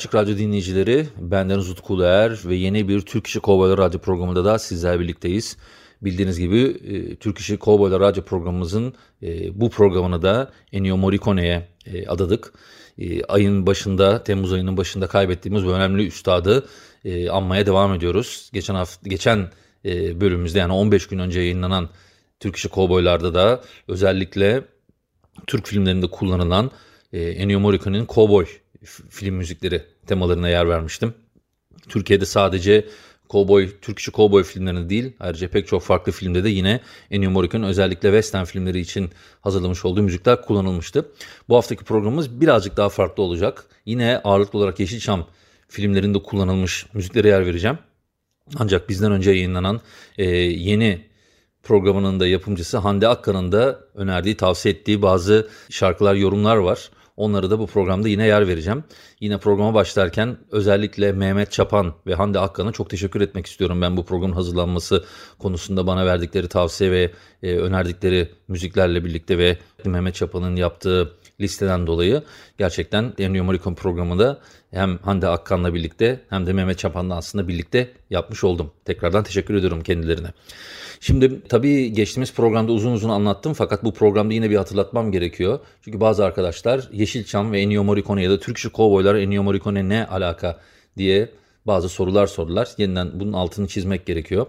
Açık Radyo dinleyicileri, bendeniz Utku Uluer ve yeni bir Türk İşi Kovboylar Radyo programında da sizler birlikteyiz. Bildiğiniz gibi e, Türk İşi Kovboylar Radyo programımızın e, bu programını da Ennio Morricone'ye e, adadık. E, ayın başında, Temmuz ayının başında kaybettiğimiz bu önemli üstadı anmaya devam ediyoruz. Geçen hafta, geçen bölümümüzde yani 15 gün önce yayınlanan Türk İşi Kovboylar'da da özellikle Türk filmlerinde kullanılan e, Ennio Morricone'nin Cowboy film müzikleri temalarına yer vermiştim. Türkiye'de sadece Cowboy, Türk işi Cowboy filmlerinde değil ayrıca pek çok farklı filmde de yine Ennio Morricone özellikle western filmleri için hazırlamış olduğu müzikler kullanılmıştı. Bu haftaki programımız birazcık daha farklı olacak. Yine ağırlıklı olarak Yeşilçam filmlerinde kullanılmış müziklere yer vereceğim. Ancak bizden önce yayınlanan e, yeni programının da yapımcısı Hande Akkan'ın da önerdiği, tavsiye ettiği bazı şarkılar, yorumlar var. Onları da bu programda yine yer vereceğim. Yine programa başlarken özellikle Mehmet Çapan ve Hande Akkan'a çok teşekkür etmek istiyorum. Ben bu programın hazırlanması konusunda bana verdikleri tavsiye ve e, önerdikleri müziklerle birlikte ve Mehmet Çapan'ın yaptığı listeden dolayı gerçekten Ennio Morricone programında hem Hande Akkan'la birlikte hem de Mehmet Çapan'la aslında birlikte yapmış oldum. Tekrardan teşekkür ediyorum kendilerine. Şimdi tabii geçtiğimiz programda uzun uzun anlattım fakat bu programda yine bir hatırlatmam gerekiyor. Çünkü bazı arkadaşlar Yeşilçam ve Ennio Morricone ya da Türk işi kovboylar Ennio Morricone ne alaka diye bazı sorular sordular. Yeniden bunun altını çizmek gerekiyor.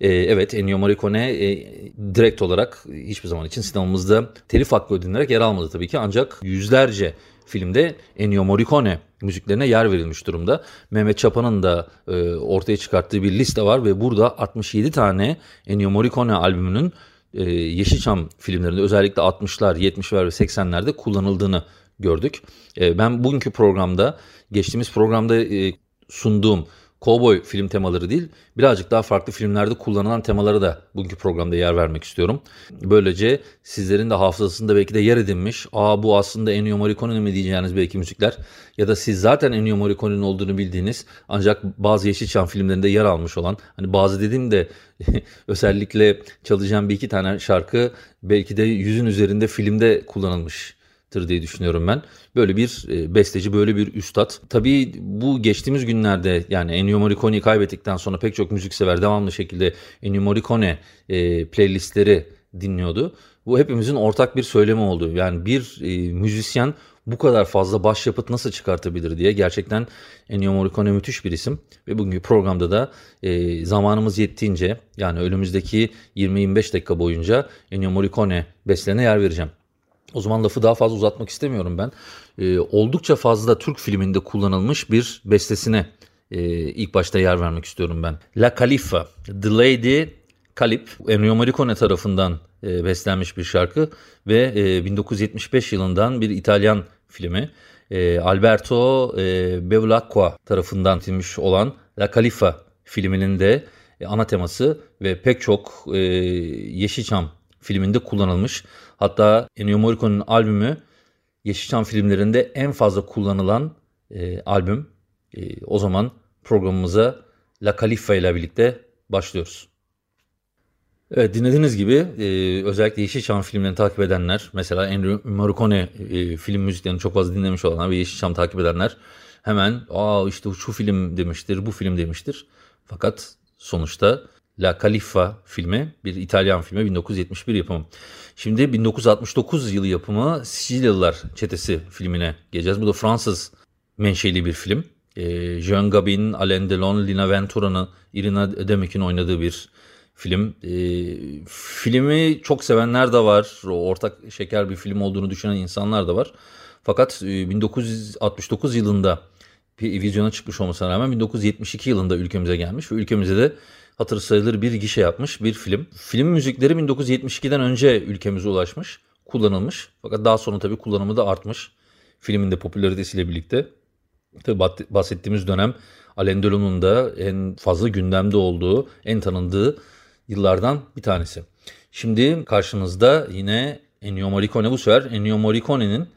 Ee, evet Ennio Morricone e, direkt olarak hiçbir zaman için sinemamızda telif hakkı ödenilerek yer almadı tabii ki. Ancak yüzlerce filmde Ennio Morricone müziklerine yer verilmiş durumda. Mehmet Çapan'ın da e, ortaya çıkarttığı bir liste var ve burada 67 tane Ennio Morricone albümünün e, Yeşilçam filmlerinde özellikle 60'lar, 70'ler ve 80'lerde kullanıldığını gördük. E, ben bugünkü programda geçtiğimiz programda e, sunduğum kovboy film temaları değil birazcık daha farklı filmlerde kullanılan temaları da bugünkü programda yer vermek istiyorum. Böylece sizlerin de hafızasında belki de yer edinmiş aa bu aslında Ennio Morricone mi diyeceğiniz belki müzikler ya da siz zaten Ennio Morricone'nin olduğunu bildiğiniz ancak bazı Yeşilçam filmlerinde yer almış olan hani bazı dediğim de özellikle çalacağım bir iki tane şarkı belki de yüzün üzerinde filmde kullanılmış tır diye düşünüyorum ben. Böyle bir e, besteci, böyle bir üstad. Tabii bu geçtiğimiz günlerde yani Ennio Morricone'yi kaybettikten sonra pek çok müziksever devamlı şekilde Ennio Morricone e, playlistleri dinliyordu. Bu hepimizin ortak bir söylemi oldu. Yani bir e, müzisyen bu kadar fazla başyapıt nasıl çıkartabilir diye gerçekten Ennio Morricone müthiş bir isim ve bugünkü programda da e, zamanımız yettiğince yani önümüzdeki 20-25 dakika boyunca Ennio Morricone bestlerine yer vereceğim. O zaman lafı daha fazla uzatmak istemiyorum ben. Ee, oldukça fazla Türk filminde kullanılmış bir bestesine e, ilk başta yer vermek istiyorum ben. La Califa, The Lady Calip, Ennio Morricone tarafından e, beslenmiş bir şarkı ve e, 1975 yılından bir İtalyan filmi. E, Alberto e, Bevilacqua tarafından çizilmiş olan La Califa filminin de e, ana teması ve pek çok e, Yeşilçam filminde kullanılmış. Hatta Ennio Morricone'un albümü Yeşilçam filmlerinde en fazla kullanılan e, albüm. E, o zaman programımıza La Califa ile birlikte başlıyoruz. Evet dinlediğiniz gibi e, özellikle Yeşilçam filmlerini takip edenler mesela Ennio Morricone e, film müziklerini çok fazla dinlemiş olanlar ve Yeşilçam takip edenler hemen aa işte şu film demiştir bu film demiştir. Fakat sonuçta La Califa filmi bir İtalyan filmi 1971 yapımı. Şimdi 1969 yılı yapımı Sicilyalılar Çetesi filmine geleceğiz. Bu da Fransız menşeli bir film. E, Jean Gabin, Alain Delon, Lina Ventura'nın, Irina Demek'in oynadığı bir film. E, filmi çok sevenler de var. Ortak şeker bir film olduğunu düşünen insanlar da var. Fakat e, 1969 yılında bir vizyona çıkmış olmasına rağmen 1972 yılında ülkemize gelmiş ve ülkemize de hatır sayılır bir gişe yapmış bir film. Film müzikleri 1972'den önce ülkemize ulaşmış, kullanılmış. Fakat daha sonra tabii kullanımı da artmış. filminde popülaritesiyle birlikte. Tabii bahsettiğimiz dönem Alain Delon'un da en fazla gündemde olduğu, en tanındığı yıllardan bir tanesi. Şimdi karşınızda yine Ennio Morricone bu sefer Ennio Morricone'nin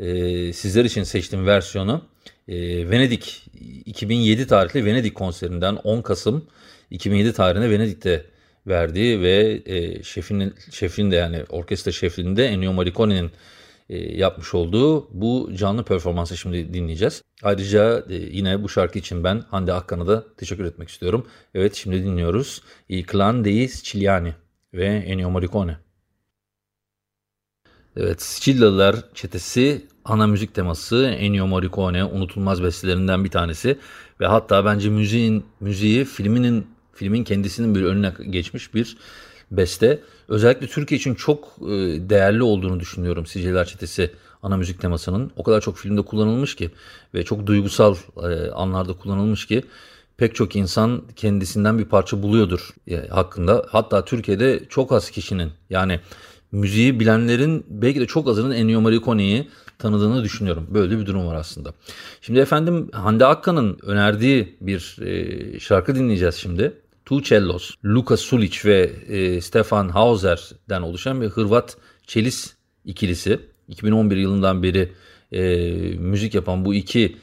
e, sizler için seçtiğim versiyonu e, Venedik 2007 tarihli Venedik konserinden 10 Kasım 2007 tarihinde Venedik'te verdiği ve e, şefinin şefinin de yani orkestra şefliğinde Ennio Morricone'nin e, yapmış olduğu bu canlı performansı şimdi dinleyeceğiz. Ayrıca e, yine bu şarkı için ben Hande Akkan'a da teşekkür etmek istiyorum. Evet şimdi dinliyoruz. Il Clan dei Siciliani ve Ennio Morricone. Evet Sicilyalılar çetesi ana müzik teması Ennio Morricone unutulmaz bestelerinden bir tanesi ve hatta bence müziğin müziği filminin filmin kendisinin bir önüne geçmiş bir beste. Özellikle Türkiye için çok e, değerli olduğunu düşünüyorum Sicilyalılar çetesi ana müzik temasının. O kadar çok filmde kullanılmış ki ve çok duygusal e, anlarda kullanılmış ki pek çok insan kendisinden bir parça buluyordur e, hakkında. Hatta Türkiye'de çok az kişinin yani müziği bilenlerin belki de çok azının Ennio Morricone'yi tanıdığını düşünüyorum. Böyle bir durum var aslında. Şimdi efendim Hande Akkan'ın önerdiği bir e, şarkı dinleyeceğiz şimdi. Two Cellos, Luka Sulic ve e, Stefan Hauser'den oluşan bir Hırvat çelis ikilisi. 2011 yılından beri e, müzik yapan bu iki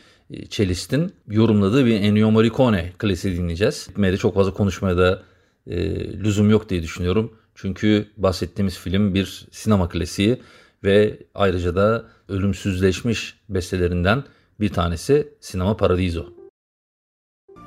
çelistin yorumladığı bir Ennio Morricone klasiği dinleyeceğiz. Gitmeye de çok fazla konuşmaya da e, lüzum yok diye düşünüyorum. Çünkü bahsettiğimiz film bir sinema klasiği ve ayrıca da ölümsüzleşmiş bestelerinden bir tanesi Sinema Paradiso.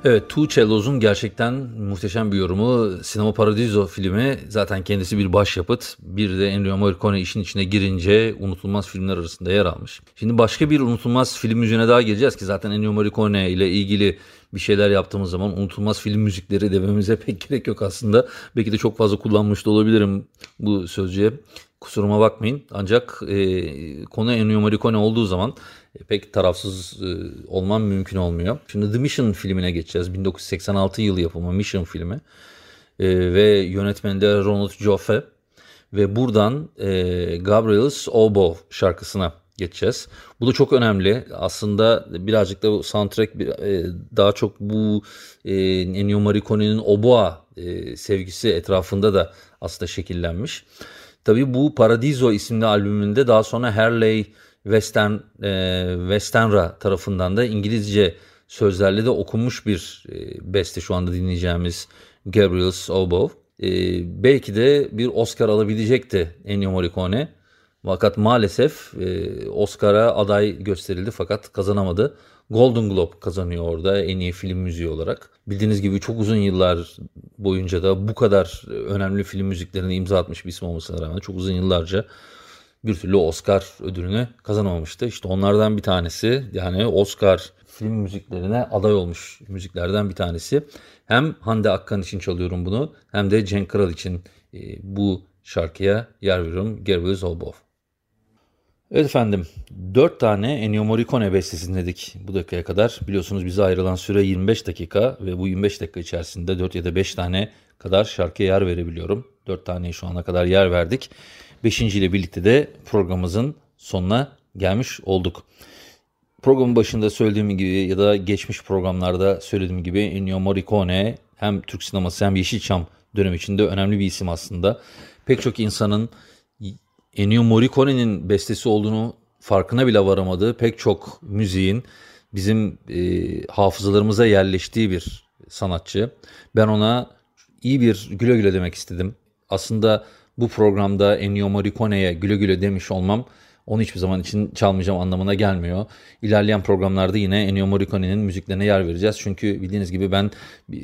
Evet, Tuğçe gerçekten muhteşem bir yorumu. Sinema Paradiso filmi zaten kendisi bir başyapıt. Bir de Ennio Morricone işin içine girince unutulmaz filmler arasında yer almış. Şimdi başka bir unutulmaz film müziğine daha geleceğiz ki zaten Ennio Morricone ile ilgili bir şeyler yaptığımız zaman unutulmaz film müzikleri dememize pek gerek yok aslında. Belki de çok fazla kullanmış da olabilirim bu sözcüğe. Kusuruma bakmayın. Ancak e, konu Ennio Morricone olduğu zaman e, pek tarafsız e, olmam mümkün olmuyor. Şimdi The Mission filmine geçeceğiz. 1986 yılı yapımı Mission filmi. E, ve yönetmende Ronald Joffe. Ve buradan e, Gabriel's Oboe şarkısına geçeceğiz. Bu da çok önemli. Aslında birazcık da soundtrack e, daha çok bu e, Ennio Morricone'nin Oboa e, sevgisi etrafında da aslında şekillenmiş. Tabii bu Paradiso isimli albümünde daha sonra Harley Western, Westenra tarafından da İngilizce sözlerle de okunmuş bir beste şu anda dinleyeceğimiz Gabriel's Oboe. E, belki de bir Oscar alabilecekti Ennio Morricone. Fakat maalesef e, Oscar'a aday gösterildi fakat kazanamadı. Golden Globe kazanıyor orada en iyi film müziği olarak. Bildiğiniz gibi çok uzun yıllar boyunca da bu kadar önemli film müziklerine imza atmış bir isim olmasına rağmen çok uzun yıllarca bir türlü Oscar ödülünü kazanamamıştı. İşte onlardan bir tanesi yani Oscar film müziklerine aday olmuş müziklerden bir tanesi. Hem Hande Akkan için çalıyorum bunu hem de Cenk Kral için e, bu şarkıya yer veriyorum. Gabriel Zolbov. Evet efendim, 4 tane Ennio Morricone bestesi dinledik bu dakikaya kadar. Biliyorsunuz bize ayrılan süre 25 dakika ve bu 25 dakika içerisinde 4 ya da 5 tane kadar şarkıya yer verebiliyorum. 4 taneyi şu ana kadar yer verdik. 5. ile birlikte de programımızın sonuna gelmiş olduk. Programın başında söylediğim gibi ya da geçmiş programlarda söylediğim gibi Ennio Morricone hem Türk sineması hem Yeşilçam dönemi içinde önemli bir isim aslında. Pek çok insanın Ennio Morricone'nin bestesi olduğunu farkına bile varamadığı pek çok müziğin bizim e, hafızalarımıza yerleştiği bir sanatçı. Ben ona iyi bir güle güle demek istedim. Aslında bu programda Ennio Morricone'ye güle güle demiş olmam onu hiçbir zaman için çalmayacağım anlamına gelmiyor. İlerleyen programlarda yine Ennio Morricone'nin müziklerine yer vereceğiz. Çünkü bildiğiniz gibi ben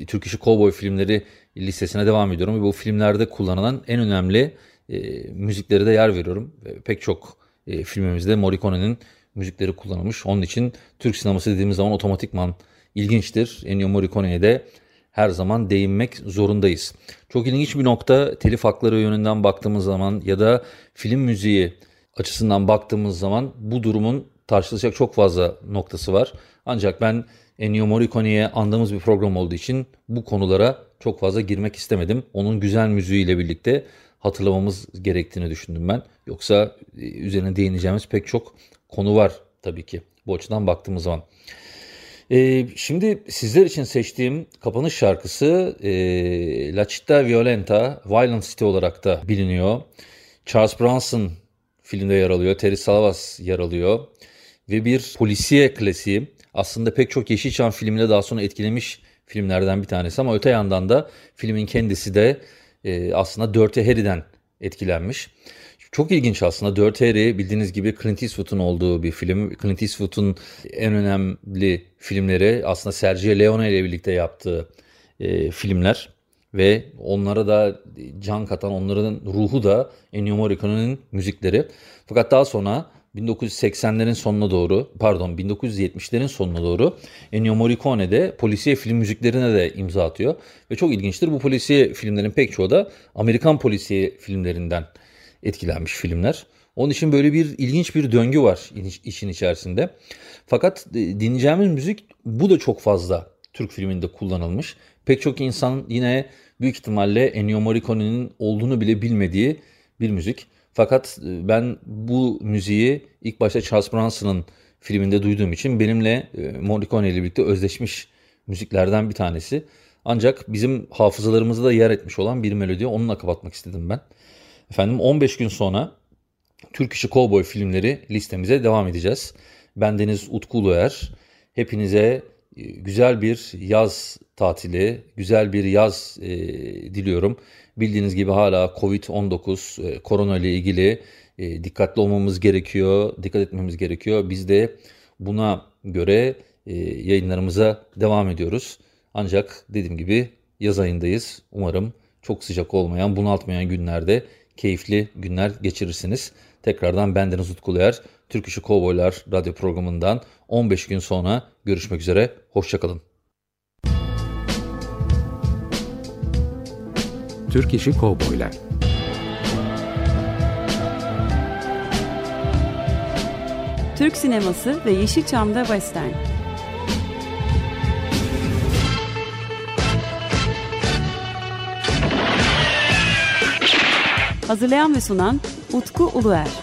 Türk işi kovboy filmleri listesine devam ediyorum. Ve bu filmlerde kullanılan en önemli e, müzikleri de yer veriyorum. E, pek çok e, filmimizde Morricone'nin müzikleri kullanılmış. Onun için Türk sineması dediğimiz zaman otomatikman ilginçtir. Ennio Morricone'ye de her zaman değinmek zorundayız. Çok ilginç bir nokta telif hakları yönünden baktığımız zaman ya da film müziği açısından baktığımız zaman bu durumun tartışılacak çok fazla noktası var. Ancak ben Ennio Morricone'ye andığımız bir program olduğu için bu konulara çok fazla girmek istemedim. Onun güzel müziğiyle birlikte hatırlamamız gerektiğini düşündüm ben. Yoksa e, üzerine değineceğimiz pek çok konu var tabii ki bu açıdan baktığımız zaman. Ee, şimdi sizler için seçtiğim kapanış şarkısı e, La Città Violenta, Violent City olarak da biliniyor. Charles Bronson filmde yer alıyor, Terry Salvas yer alıyor ve bir polisiye klasiği. Aslında pek çok Yeşilçam filmine daha sonra etkilemiş filmlerden bir tanesi ama öte yandan da filmin kendisi de e, aslında Dirty Harry'den etkilenmiş. Çok ilginç aslında. Dirty Harry bildiğiniz gibi Clint Eastwood'un olduğu bir film. Clint Eastwood'un en önemli filmleri aslında Sergio Leone ile birlikte yaptığı e, filmler ve onlara da can katan onların ruhu da Ennio Morricone'nin müzikleri. Fakat daha sonra 1980'lerin sonuna doğru pardon 1970'lerin sonuna doğru Ennio Morricone de polisiye film müziklerine de imza atıyor. Ve çok ilginçtir bu polisiye filmlerin pek çoğu da Amerikan polisiye filmlerinden etkilenmiş filmler. Onun için böyle bir ilginç bir döngü var işin içerisinde. Fakat e, dinleyeceğimiz müzik bu da çok fazla Türk filminde kullanılmış. Pek çok insan yine büyük ihtimalle Ennio Morricone'nin olduğunu bile bilmediği bir müzik. Fakat e, ben bu müziği ilk başta Charles Branson'ın filminde duyduğum için benimle e, Morricone ile birlikte özleşmiş müziklerden bir tanesi. Ancak bizim hafızalarımızda da yer etmiş olan bir melodi onunla kapatmak istedim ben. Efendim 15 gün sonra Türk İşi Cowboy filmleri listemize devam edeceğiz. Ben Deniz Utku Uluer. Hepinize güzel bir yaz tatili, güzel bir yaz e, diliyorum. Bildiğiniz gibi hala Covid-19 e, korona ile ilgili e, dikkatli olmamız gerekiyor, dikkat etmemiz gerekiyor. Biz de buna göre e, yayınlarımıza devam ediyoruz. Ancak dediğim gibi yaz ayındayız. Umarım çok sıcak olmayan, bunaltmayan günlerde keyifli günler geçirirsiniz. Tekrardan bendeniz Utku Yer, Türk İşi Kovboylar radyo programından 15 gün sonra görüşmek üzere. Hoşçakalın. Türk İşi Kovboylar Türk sineması ve Yeşilçam'da Western. Hazırlayan ve sunan Utku Uluer.